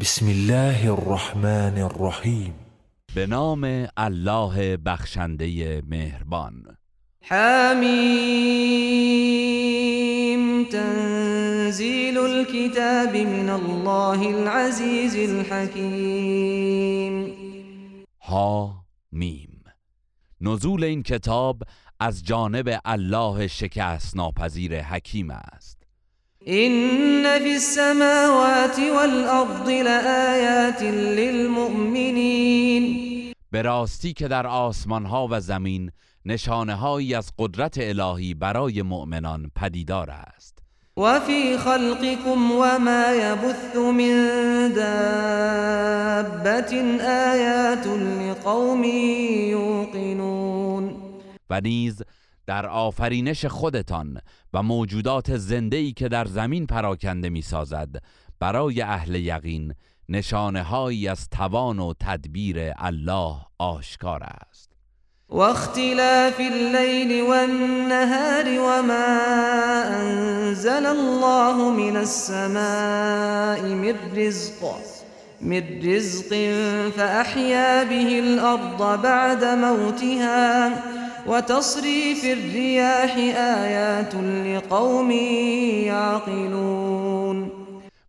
بسم الله الرحمن الرحیم به نام الله بخشنده مهربان. حمیم. تنزیل الكتاب من الله العزیز الحکیم. ها میم نزول این کتاب از جانب الله شکست ناپذیر حکیم است. این فی السماوات والارض لآیات للمؤمنین به راستی که در آسمان ها و زمین نشانه هایی از قدرت الهی برای مؤمنان پدیدار است. وفي خلقكم وما يبث من دابة آيات لقوم يوقنون. و نیز در آفرینش خودتان و موجودات زنده‌ای که در زمین پراکنده می‌سازد برای اهل یقین نشانه هایی از توان و تدبیر الله آشکار است. واختلاف الليل والنهار وما أنزل الله من السماء من رزق من رزق فأحيا به الأرض بعد موتها. وتصريف الرياح آيات لقوم يعقلون.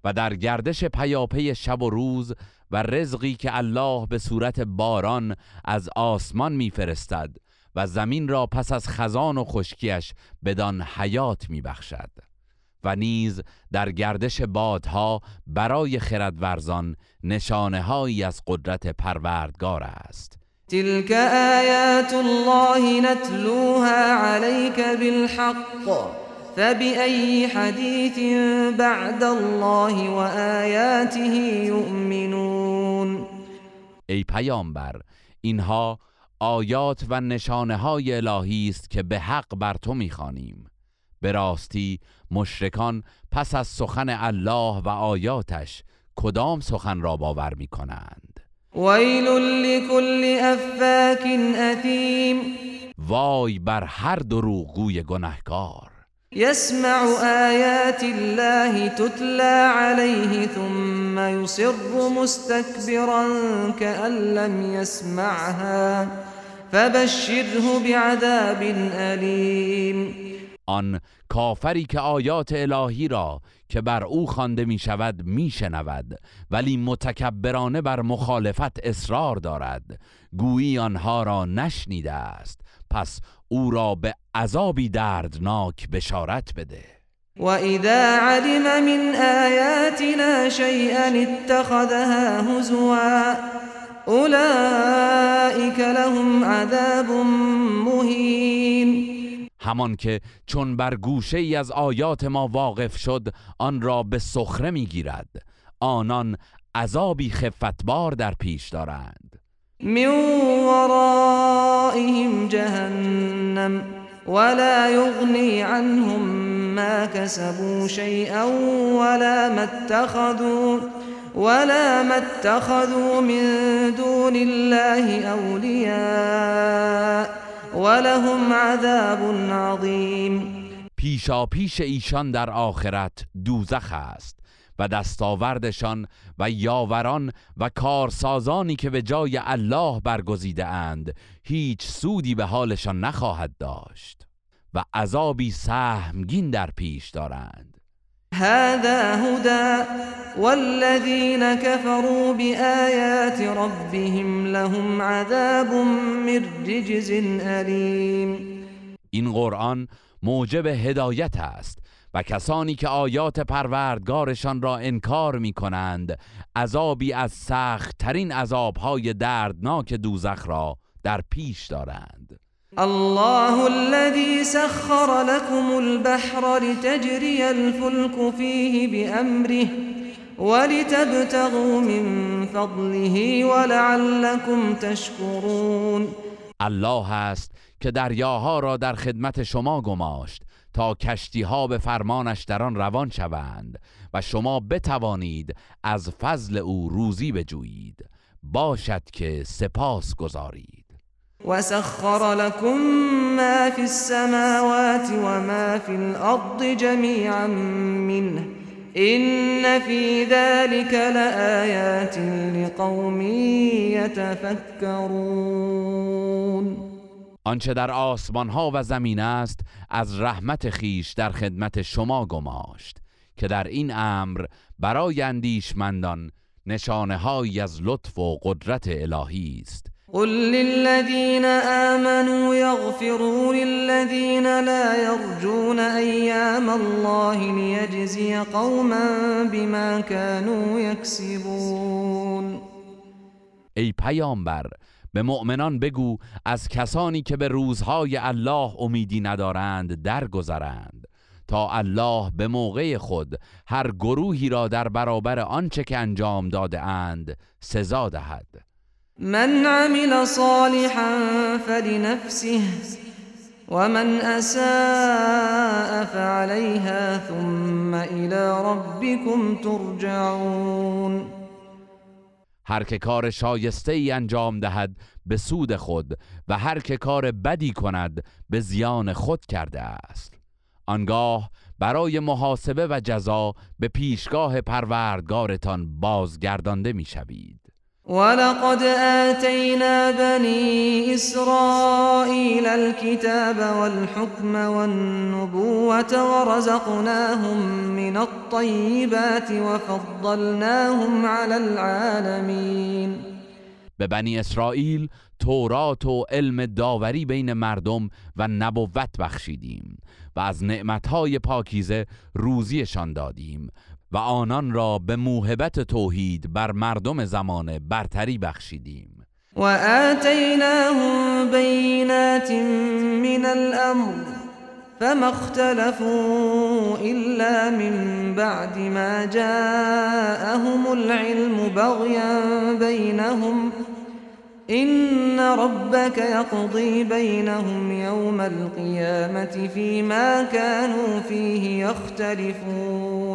و در گردش پیاپی شب و روز و رزقی که الله به صورت باران از آسمان میفرستد و زمین را پس از خزان و خشکیش بدان حیات میبخشد و نیز در گردش بادها برای خردورزان نشانه هایی از قدرت پروردگار است. تلك آيات الله نتلوها عليك بالحق فبأي حديث بعد الله وآياته يؤمنون؟ ای پیامبر اینها آیات و نشانه های الهی است که به حق بر تو می‌خوانیم. به راستی مشرکان پس از سخن الله و آیاتش کدام سخن را باور می‌کنند؟ ویل لکل افاک اثیم وای بر هر دروغگوی گناهکار. یسمع آیات الله تتلا علیه ثم یصر مستكبرا كأن لم يسمعها. فبشره بعذاب الیم آن کافری که آیات الهی را که بر او خوانده می شود می شنود ولی متکبرانه بر مخالفت اصرار دارد. گویی آنها را نشنیده است. پس او را به عذابی دردناک بشارت بده. وإذا علم من آياتنا شيئا اتخذها هزوا أولئك لهم عذاب مهين. همان که چون بر گوشه ای از آیات ما واقف شد آن را به سخره می‌گیرد. آنان عذابی خفتبار در پیش دارند. من ورائهم جهنم ولا يغني عنهم ما كسبوا شيئا ولا ما اتخذوا ولا ما اتخذوا من دون الله أولياء ولهم عذاب عظيم پیشا پیش ایشان در آخرت دوزخ است و دستاوردشان و یاوران و کارسازانی که به جای الله برگزیده اند هیچ سودی به حالشان نخواهد داشت و عذابی سهمگین در پیش دارند. هذا هدى والذين كفروا بآيات ربهم لهم عذاب من رجز أليم. این قرآن موجب هدایت است و کسانی که آیات پروردگارشان را انکار می کنند عذابی از سخت ترین عذابهای دردناک دوزخ را در پیش دارند. الله الذي سخر لكم البحر لتجري الفلك فيه بأمره ولتبتغوا من فضله ولعلكم تشكرون. الله است که دریاها را در خدمت شما گماشت تا کشتی ها به فرمانش در آن روان شوند و شما بتوانید از فضل او روزی بجویید. باشد که سپاس گذارید. وسخر لكم ما في السماوات وما في الأرض جميعا منه إن في ذلك لآيات لقوم يتفكرون آنچه در آسمان ها و زمین است از رحمت خیش در خدمت شما گماشت که در این امر برای اندیشمندان نشانه های از لطف و قدرت الهی است. قل للذين آمنوا يغفروا للذين لا يرجون أيام الله ليجزي قوما بما كانوا يكسبون ای پیامبر به مؤمنان بگو از کسانی که به روزهای الله امیدی ندارند درگذرند. تا الله به موقع خود هر گروهی را در برابر آنچه که انجام داده اند سزا دهد. من عمل صالحا فلنفسه ومن اساء فعليها ثم الى ربكم ترجعون. هر که کار شایسته ای انجام دهد به سود خود و هر که کار بدی کند به زیان خود کرده است. آنگاه برای محاسبه و جزا به پیشگاه پروردگارتان بازگردانده می‌شوید. ولقد آتينا بني إسرائيل الكتاب والحكم والنبوة ورزقناهم من الطيبات وفضلناهم على العالمين. به بنی اسرائیل تورات و علم داوری بین مردم و نبوت بخشیدیم و از نعمتهای پاکیزه روزیشان دادیم و آنان را به موهبت توحید بر مردم زمان برتری بخشیدیم. و آتیناهم بینات من الامر فما اختلفوا الا من بعد ما جاءهم العلم بغيا بينهم. إن ربك يقضي بينهم يوم القيامة فيما كانوا فيه يختلفون.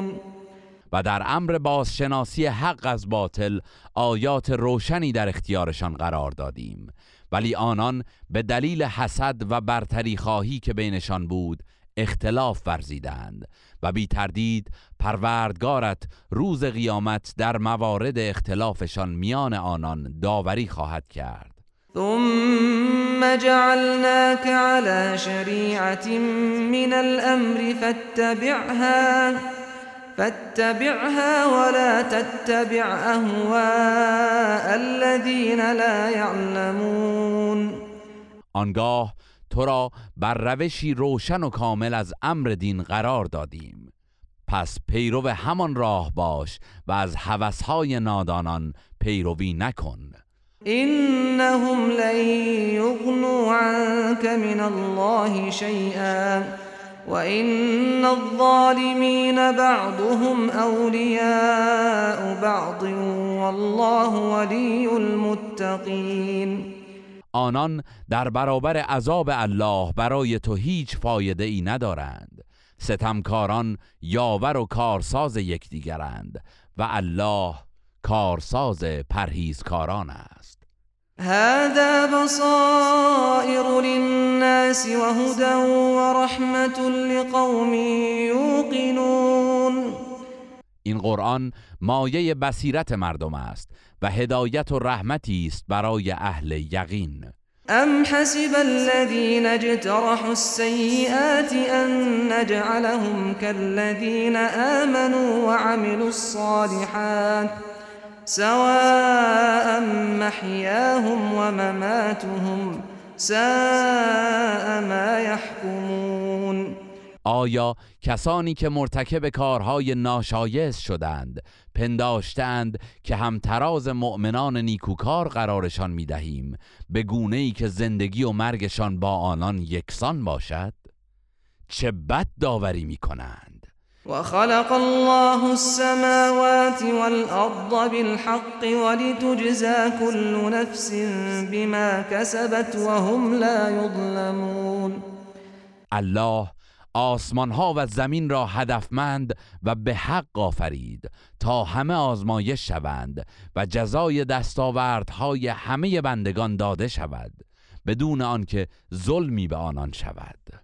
و در امر بازشناسی حق از باطل آیات روشنی در اختیارشان قرار دادیم. ولی آنان به دلیل حسد و برتری خواهی که بینشان بود اختلاف ورزیدند و بی تردید پروردگارت روز قیامت در موارد اختلافشان میان آنان داوری خواهد کرد. ثم جعلناك على شريعة من الأمر فاتبعها. فاتبعها ولا تتبع اهواء الذين لا يعلمون. آنگاه تو را بر روشی روشن و کامل از امر دین قرار دادیم. پس پیرو همان راه باش و از هوسهای نادانان پیروی نکن. انهم لن یغنوا عنك من الله شیئا وإن الظالمين بعضهم أولياء بعض والله ولي المتقين. آنان در برابر عذاب الله برای تو هیچ فایده ای ندارند. ستمکاران یاور و کارساز یکدیگرند و الله کارساز پرهیزکاران است. هذا بصائر للناس وهدى ورحمة لقوم يوقنون. این قرآن مایه بصیرت مردم است و هدایت و رحمتی است برای أهل یقین. أم حسب الذين اجترحوا السيئات أن نجعلهم كالذين آمنوا وعملوا الصالحات؟ سواء محياهم ومماتهم ساء ما يحكمون. آیا کسانی که مرتکب کارهای ناشایست شدند پنداشتند که همتراز مؤمنان نیکوکار قرارشان می‌دهیم به گونه ای که زندگی و مرگشان با آنان یکسان باشد؟ چه بد داوری می کنند وخلق الله السماوات والأرض بالحق ولتجزى كل نفس بما كسبت وهم لا يظلمون. الله آسمان ها و زمین را هدفمند و به حق آفرید تا همه آزمایش شوند و جزای دستاوردهای همه بندگان داده شود بدون آنکه ظلمی به آنان شود.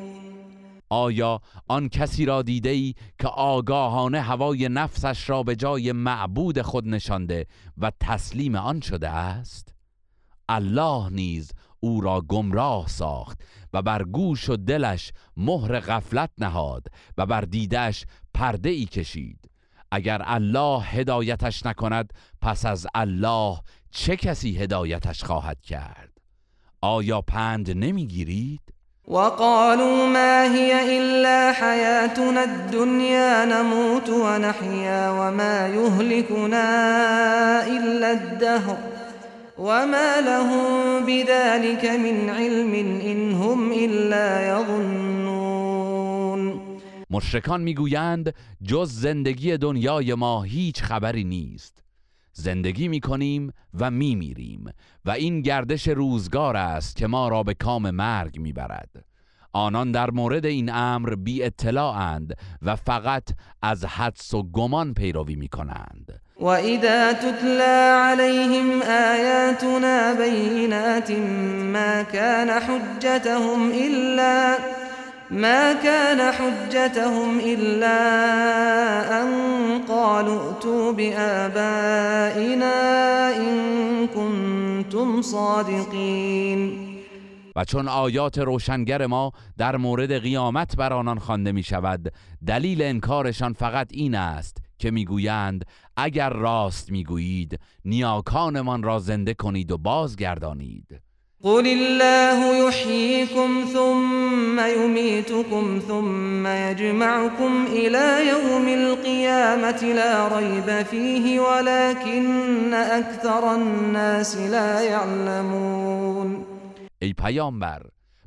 آیا آن کسی را دیده ای که آگاهانه هوای نفسش را به جای معبود خود نشانده و تسلیم آن شده است؟ الله نیز او را گمراه ساخت و بر گوش و دلش مهر غفلت نهاد و بر دیدش پرده ای کشید. اگر الله هدایتش نکند پس از الله چه کسی هدایتش خواهد کرد؟ آیا پند نمی‌گیرید؟ وقالوا ما هي إلا حياتنا الدنيا نموت ونحيا وما يهلكنا إلا الدهر وما لهم بذلك من علم إن هم إلا يظنون. مشرکان میگویند جز زندگی دنیای ما هیچ خبری نیست. زندگی می کنیم و می میریم و این گردش روزگار است که ما را به کام مرگ می برد. آنان در مورد این امر بی اطلاعند و فقط از حدس و گمان پیروی می کنند و اذا تتلا علیهم آیاتنا بینات ما كان حجتهم الا ما كان حجتهم إلا أن قالوا ائتوا بآبائنا إن كنتم صادقين. و چون آیات روشنگر ما در مورد قیامت بر آنان خوانده می شود دلیل انکارشان فقط این است که می‌گویند اگر راست می‌گویید نیاکانمان را زنده کنید و بازگردانید. قل الله يحييكم ثم يميتكم ثم يجمعكم إلى يوم القيامة لا ريب فيه ولكن أكثر الناس لا يعلمون. ای پیامبر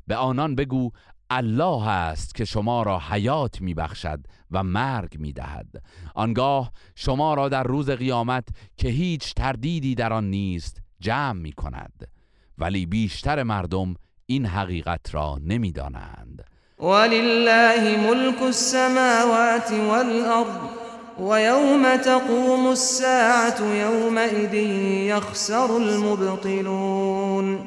به آنان بگو الله است که شما را حیات میبخشد و مرگ می‌دهد. آنگاه شما را در روز قیامت که هیچ تردیدی در آن نیست جمع می کند ولی بیشتر مردم این حقیقت را نمی‌دانند. ولله ملک السماوات والارض ويوم تقوم الساعة يومئذ يخسر المبطلون.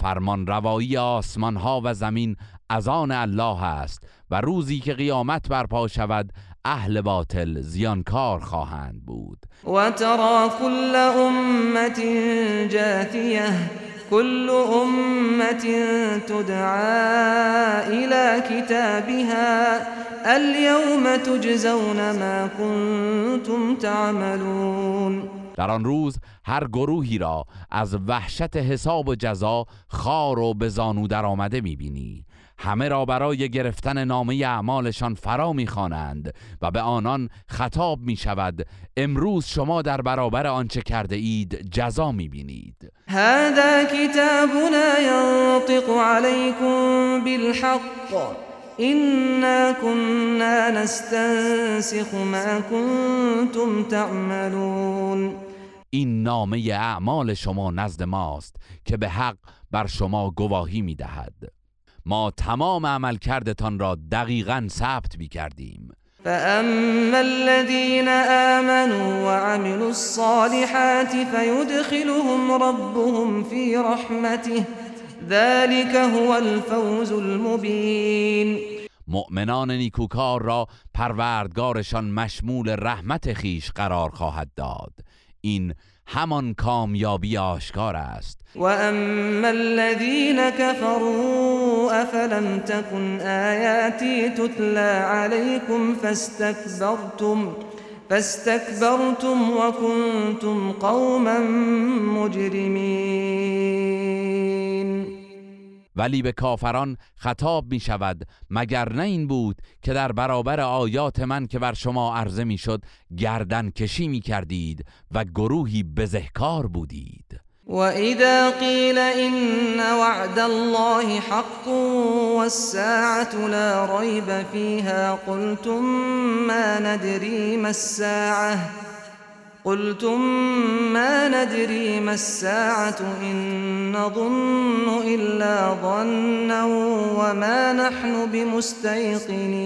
فرمان روایی آسمان ها و زمین از آن الله است و روزی که قیامت برپا شود اهل باطل زیانکار خواهند بود. و ترى كل امت جاثیه كل أمة تدعى إلى كتابها اليوم تجزون ما كنتم تعملون. در آن روز هر گروهی را از وحشت حساب و جزا خار و به زانو در آمده می‌بینی. همه را برای گرفتن نامه اعمالشان فرا می‌خوانند و به آنان خطاب می شود امروز شما در برابر آنچه کرده اید جزا می‌بینید. هذا کتابنا ینطق علیکم بالحق. إنا كنا نستنسخ ما كنتم تعملون. این نامه اعمال شما نزد ماست که به حق بر شما گواهی می‌دهد. ما تمام عمل کردتان را دقیقا ثبت بی کردیم فأما الذين آمنوا وعملوا الصالحات فيدخلهم ربهم في رحمته ذلك هو الفوز المبين. مؤمنان نیکوکار را پروردگارشان مشمول رحمت خیش قرار خواهد داد. این همان کامیابی آشکار است. و اما الذين كفروا افلم تكن آیاتی تتلى عليكم فاستكبرتم فاستكبرتم وكنتم قوما مجرمين ولی به کافران خطاب می شود مگر نه این بود که در برابر آیات من که بر شما عرضه می شد گردن کشی می کردید و گروهی بزهکار بودید؟ و اذا قیل این وعد الله حق والساعة لا ریب فیها قلتم ما ندری ما الساعه قلتم ما ندري ما الساعة إن نظن إلا ظنا وما نحن بمستيقنين.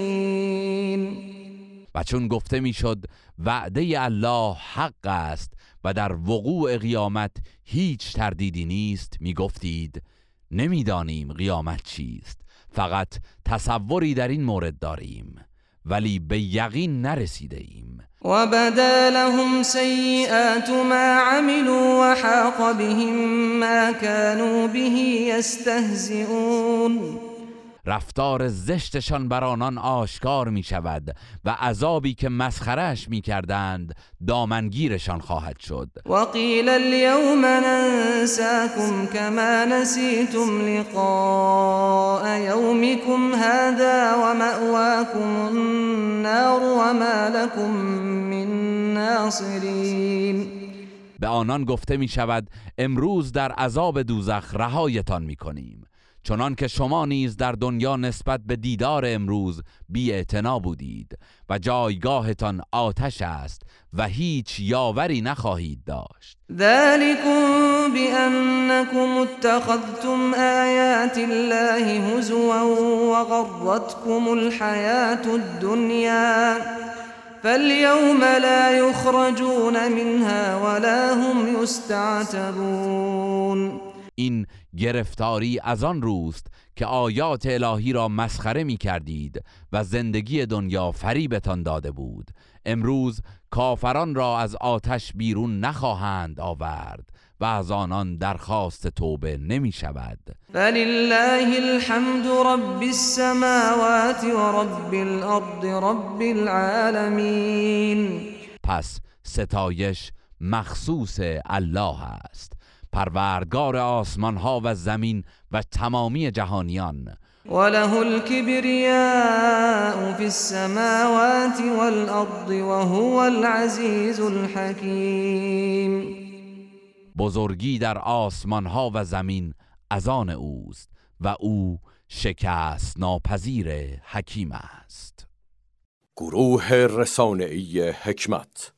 و چون گفته می‌شد وعده الله حق است و در وقوع قیامت هیچ تردیدی نیست می‌گفتید نمی‌دانیم قیامت چیست فقط تصوری در این مورد داریم. ولی به یقین نرسیده ایم. وبدا لهم سيئات ما عملوا وحاق بهم ما كانوا به يستهزئون رفتار زشتشان بر آنان آشکار می شود و عذابی که مسخرش می کردند دامنگیرشان خواهد شد. وقيل اليوم ننساكم كما نسيتم لقاء يومكم هذا ومأواكم النار. وما لكم من ناصرين به آنان گفته می شود امروز در عذاب دوزخ رهایتان می کنیم چنان که شما نیز در دنیا نسبت به دیدار امروز بی بودید و جایگاهتان آتش است و هیچ یاوری نخواهید داشت. ذلكم بأنكم اتخذتم آيات الله هزوا وغرتكم الحياة الدنيا فاليوم لا يخرجون منها ولا هم يستعتبون. این گرفتاری از آن روست که آیات الهی را مسخره می کردید و زندگی دنیا فریبتان داده بود. امروز کافران را از آتش بیرون نخواهند آورد و از آنان درخواست توبه نمی شود فلله الحمد رب السماوات و رب الارض رب العالمین پس ستایش مخصوص الله است. پروردگار آسمان ها و زمین و تمامی جهانیان. وله الكبرياء في السماوات والأرض وهو العزيز الحكيم بزرگی در آسمان ها و زمین از آن اوست و او شکست ناپذیر حکیم است. گروه رسانه‌ای حکمت